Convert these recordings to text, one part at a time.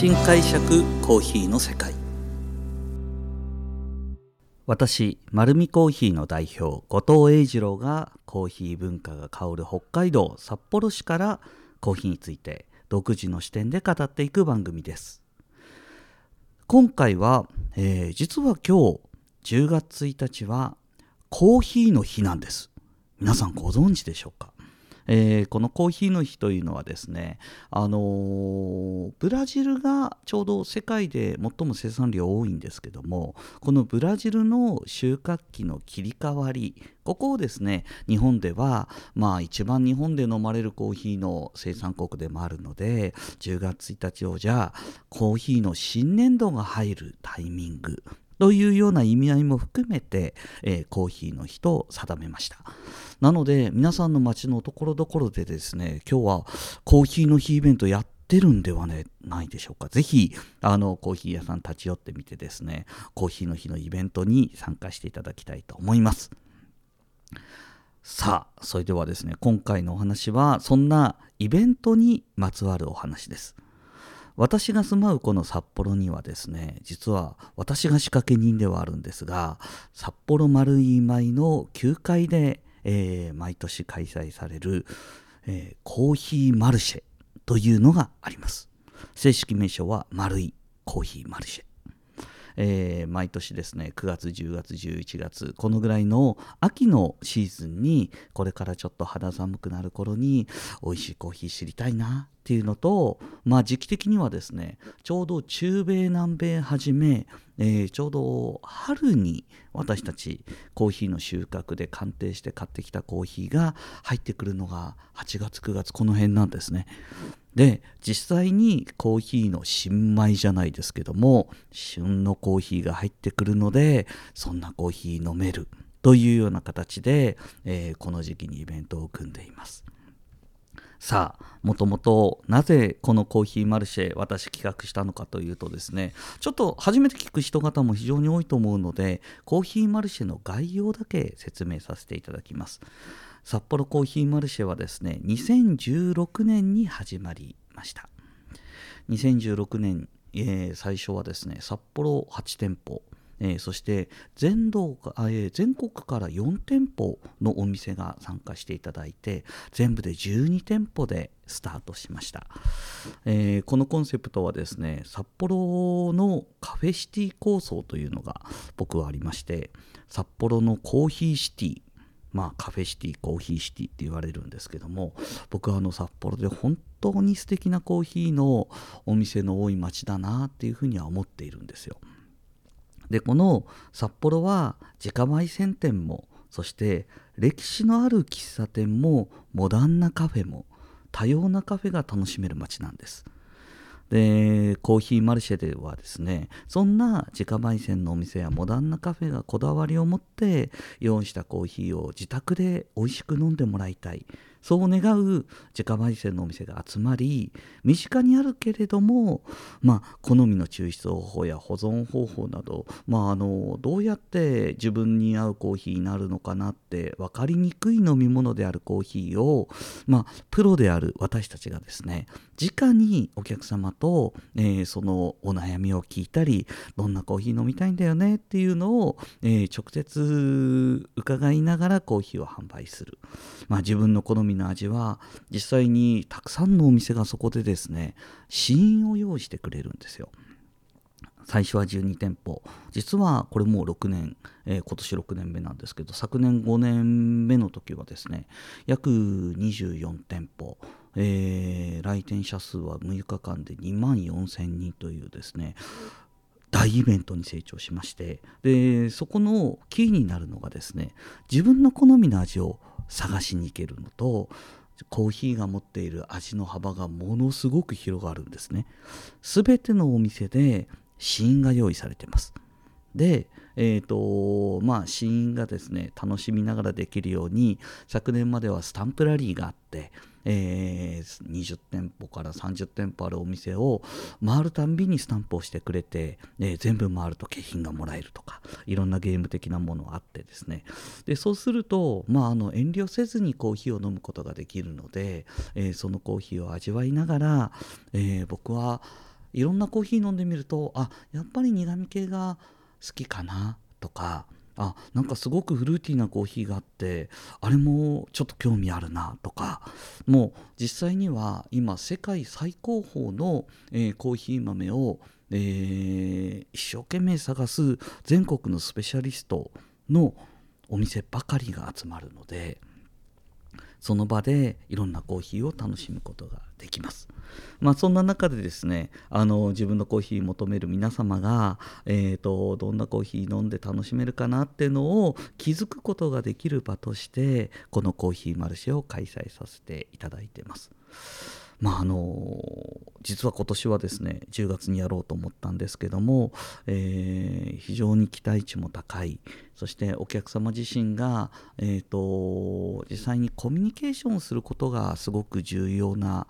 新解釈コーヒーの世界。私丸見コーヒーの代表後藤英二郎がコーヒー文化が香る北海道札幌市からコーヒーについて独自の視点で語っていく番組です。今回は、えー、実は今日10月1日はコーヒーの日なんです。皆さんご存知でしょうか？えー、このコーヒーの日というのはですね、あのー、ブラジルがちょうど世界で最も生産量多いんですけどもこのブラジルの収穫期の切り替わりここをですね日本ではまあ一番日本で飲まれるコーヒーの生産国でもあるので10月1日をじゃあコーヒーの新年度が入るタイミングというような意味合いも含めて、えー、コーヒーの日と定めました。なので皆さんの街のところどころでですね今日はコーヒーの日イベントやってるんでは、ないでしょうか。ぜひあのコーヒー屋さん立ち寄ってみてですねコーヒーの日のイベントに参加していただきたいと思います。さあそれではですね今回のお話はそんなイベントにまつわるお話です。私が住まうこの札幌にはですね実は私が仕掛け人ではあるんですが札幌丸い舞の9階で、えー、毎年開催される、えー、コーヒーマルシェというのがあります。正式名称は丸いコーヒーマルシェ。えー、毎年ですね9月10月11月このぐらいの秋のシーズンにこれからちょっと肌寒くなる頃に美味しいコーヒー知りたいなっていうのとまあ時期的にはですねちょうど中米南米はじめ、えー、ちょうど春に私たちコーヒーの収穫で鑑定して買ってきたコーヒーが入ってくるのが8月9月この辺なんですね。で実際にコーヒーの新米じゃないですけども旬のコーヒーが入ってくるのでそんなコーヒー飲める。というような形で、えー、この時期にイベントを組んでいます。さあもともとなぜこのコーヒーマルシェ私企画したのかというとですねちょっと初めて聞く人方も非常に多いと思うのでコーヒーマルシェの概要だけ説明させていただきます。札幌コーヒーマルシェはですね2016年に始まりました。2016年、えー、最初はですね札幌8店舗えー、そして全道、えー、全国から4店舗のお店が参加していただいて全部で12店舗でスタートしました、えー、このコンセプトはですね札幌のカフェシティ構想というのが僕はありまして札幌のコーヒーシティまあ、カフェシティコーヒーシティって言われるんですけども僕はあの札幌で本当に素敵なコーヒーのお店の多い街だなっていうふうには思っているんですよ。でこの札幌は自家焙煎店もそして歴史のある喫茶店もモダンなカフェも多様なカフェが楽しめる街なんです。でコーヒーマルシェではですねそんな自家焙煎のお店やモダンなカフェがこだわりを持って用意したコーヒーを自宅で美味しく飲んでもらいたい。そう願う自家焙煎のお店が集まり身近にあるけれども、まあ、好みの抽出方法や保存方法など、まあ、あのどうやって自分に合うコーヒーになるのかなって分かりにくい飲み物であるコーヒーを、まあ、プロである私たちがですね直にお客様と、えー、そのお悩みを聞いたりどんなコーヒー飲みたいんだよねっていうのを、えー、直接伺いながらコーヒーを販売する、まあ、自分の好みの味は実際にたくさんのお店がそこでですね試飲を用意してくれるんですよ。最初は12店舗実はこれもう6年、えー、今年6年目なんですけど昨年5年目の時はですね約24店舗、えー、来店者数は6日間で2万4000人というですね大イベントに成長しましてでそこのキーになるのがですね自分の好みの味を探しに行けるのとコーヒーが持っている味の幅がものすごく広がるんですね。全てのお店で試飲が用意されてます。でえーとまあ、試飲がですね楽しみながらできるように昨年まではスタンプラリーがあって、えー、20店舗から30店舗あるお店を回るたんびにスタンプをしてくれて、えー、全部回ると景品がもらえるとかいろんなゲーム的なものがあってですね。でそうすると、まあ、あの遠慮せずにコーヒーを飲むことができるので、えー、そのコーヒーを味わいながら、え僕はいろんなコーヒー飲んでみるとあやっぱり苦味系が好きかなとかあなんかすごくフルーティーなコーヒーがあってあれもちょっと興味あるなとかもう実際には今世界最高峰の、えー、コーヒー豆を、えー、一生懸命探す全国のスペシャリストのお店ばかりが集まるのでその場でいろんなコーヒーを楽しむことができます。まあ、そんな中でですねあの自分のコーヒー求める皆様が、えーと、どんなコーヒー飲んで楽しめるかなっていうのを気づくことができる場としてこのコーヒーマルシェを開催させていただいてます。まああの実は今年はですね10月にやろうと思ったんですけども、えー、非常に期待値も高いそしてお客様自身が、えーと、実際にコミュニケーションをすることがすごく重要な、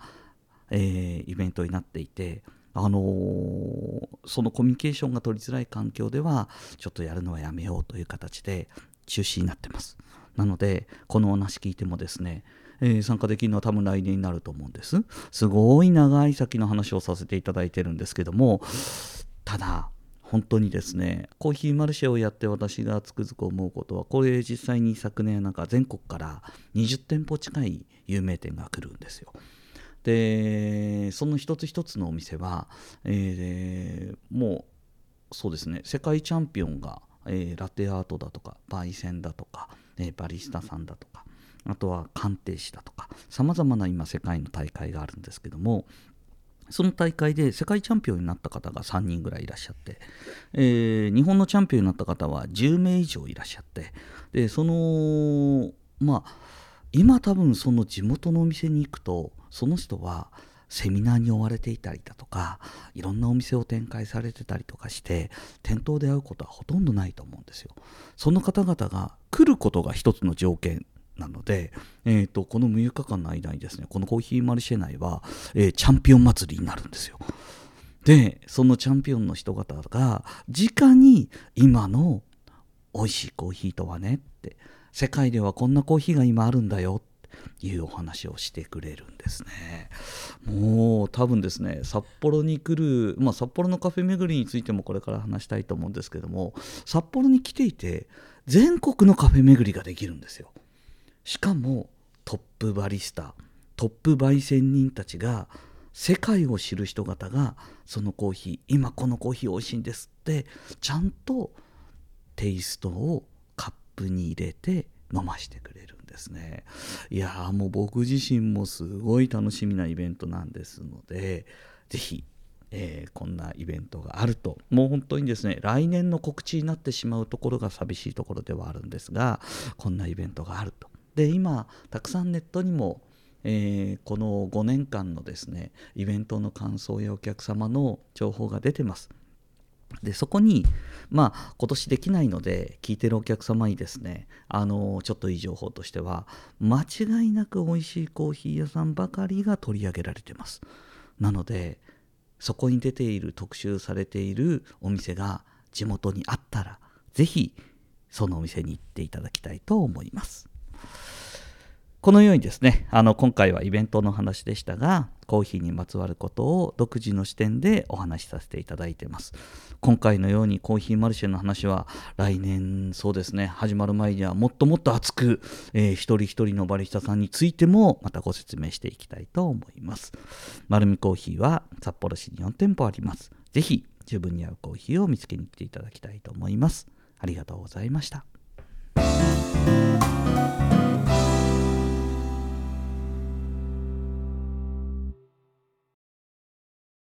えー、イベントになっていて。あのー、そのコミュニケーションが取りづらい環境ではちょっとやるのはやめようという形で中止になってますなのでこのお話聞いてもですねえー、参加できるのは多分来年になると思うんです。すごい長い先の話をさせていただいてるんですけども、ただ、本当にですね、コーヒーマルシェをやって私がつくづく思うことは、これ実際に昨年なんか全国から20店舗近い有名店が来るんですよ。で、その一つ一つのお店は、えー、もうそうですね、世界チャンピオンが、えー、ラテアートだとか、焙煎だとか、えー、バリスタさんだとか、あとは鑑定士だとかさまざまな今世界の大会があるんですけどもその大会で世界チャンピオンになった方が3人ぐらいいらっしゃって、えー、日本のチャンピオンになった方は10名以上いらっしゃってでそのまあ今多分その地元のお店に行くとその人はセミナーに追われていたりだとかいろんなお店を展開されてたりとかして店頭で会うことはほとんどないと思うんですよ。その方々が来ることが一つの条件なので、えーと、この6日間の間にですねこのコーヒーマルシェ内は、えー、チャンピオン祭りになるんですよ。でそのチャンピオンの人方が直に今の美味しいコーヒーとはねって世界ではこんなコーヒーが今あるんだよっていうお話をしてくれるんですね。もう多分ですね札幌に来る、まあ、札幌のカフェ巡りについてもこれから話したいと思うんですけども札幌に来ていて全国のカフェ巡りができるんですよ。しかもトップバリスタトップ焙煎人たちが世界を知る人方がそのコーヒー今このコーヒー美味しいんですってちゃんとテイストをカップに入れて飲ましてくれるんですね。いやーもう僕自身もすごい楽しみなイベントなんですので是非えー、こんなイベントがあると。もう本当にですね来年の告知になってしまうところが寂しいところではあるんですがこんなイベントがあると。で今たくさんネットにも、えー、この5年間のですねイベントの感想やお客様の情報が出てます。でそこにまあ今年できないので聞いてるお客様にですねあのちょっといい情報としては間違いなく美味しいコーヒー屋さんばかりが取り上げられてます。なのでそこに出ている特集されているお店が地元にあったら是非そのお店に行っていただきたいと思います。このようにですね、あの今回はイベントの話でしたが、コーヒーにまつわることを独自の視点でお話しさせていただいてます。今回のようにコーヒーマルシェの話は来年そうですね、始まる前にはもっともっと熱く、えー、一人一人のバリスタさんについてもまたご説明していきたいと思います。丸るコーヒーは札幌市に4店舗あります。ぜひ自分に合うコーヒーを見つけに来ていただきたいと思います。ありがとうございました。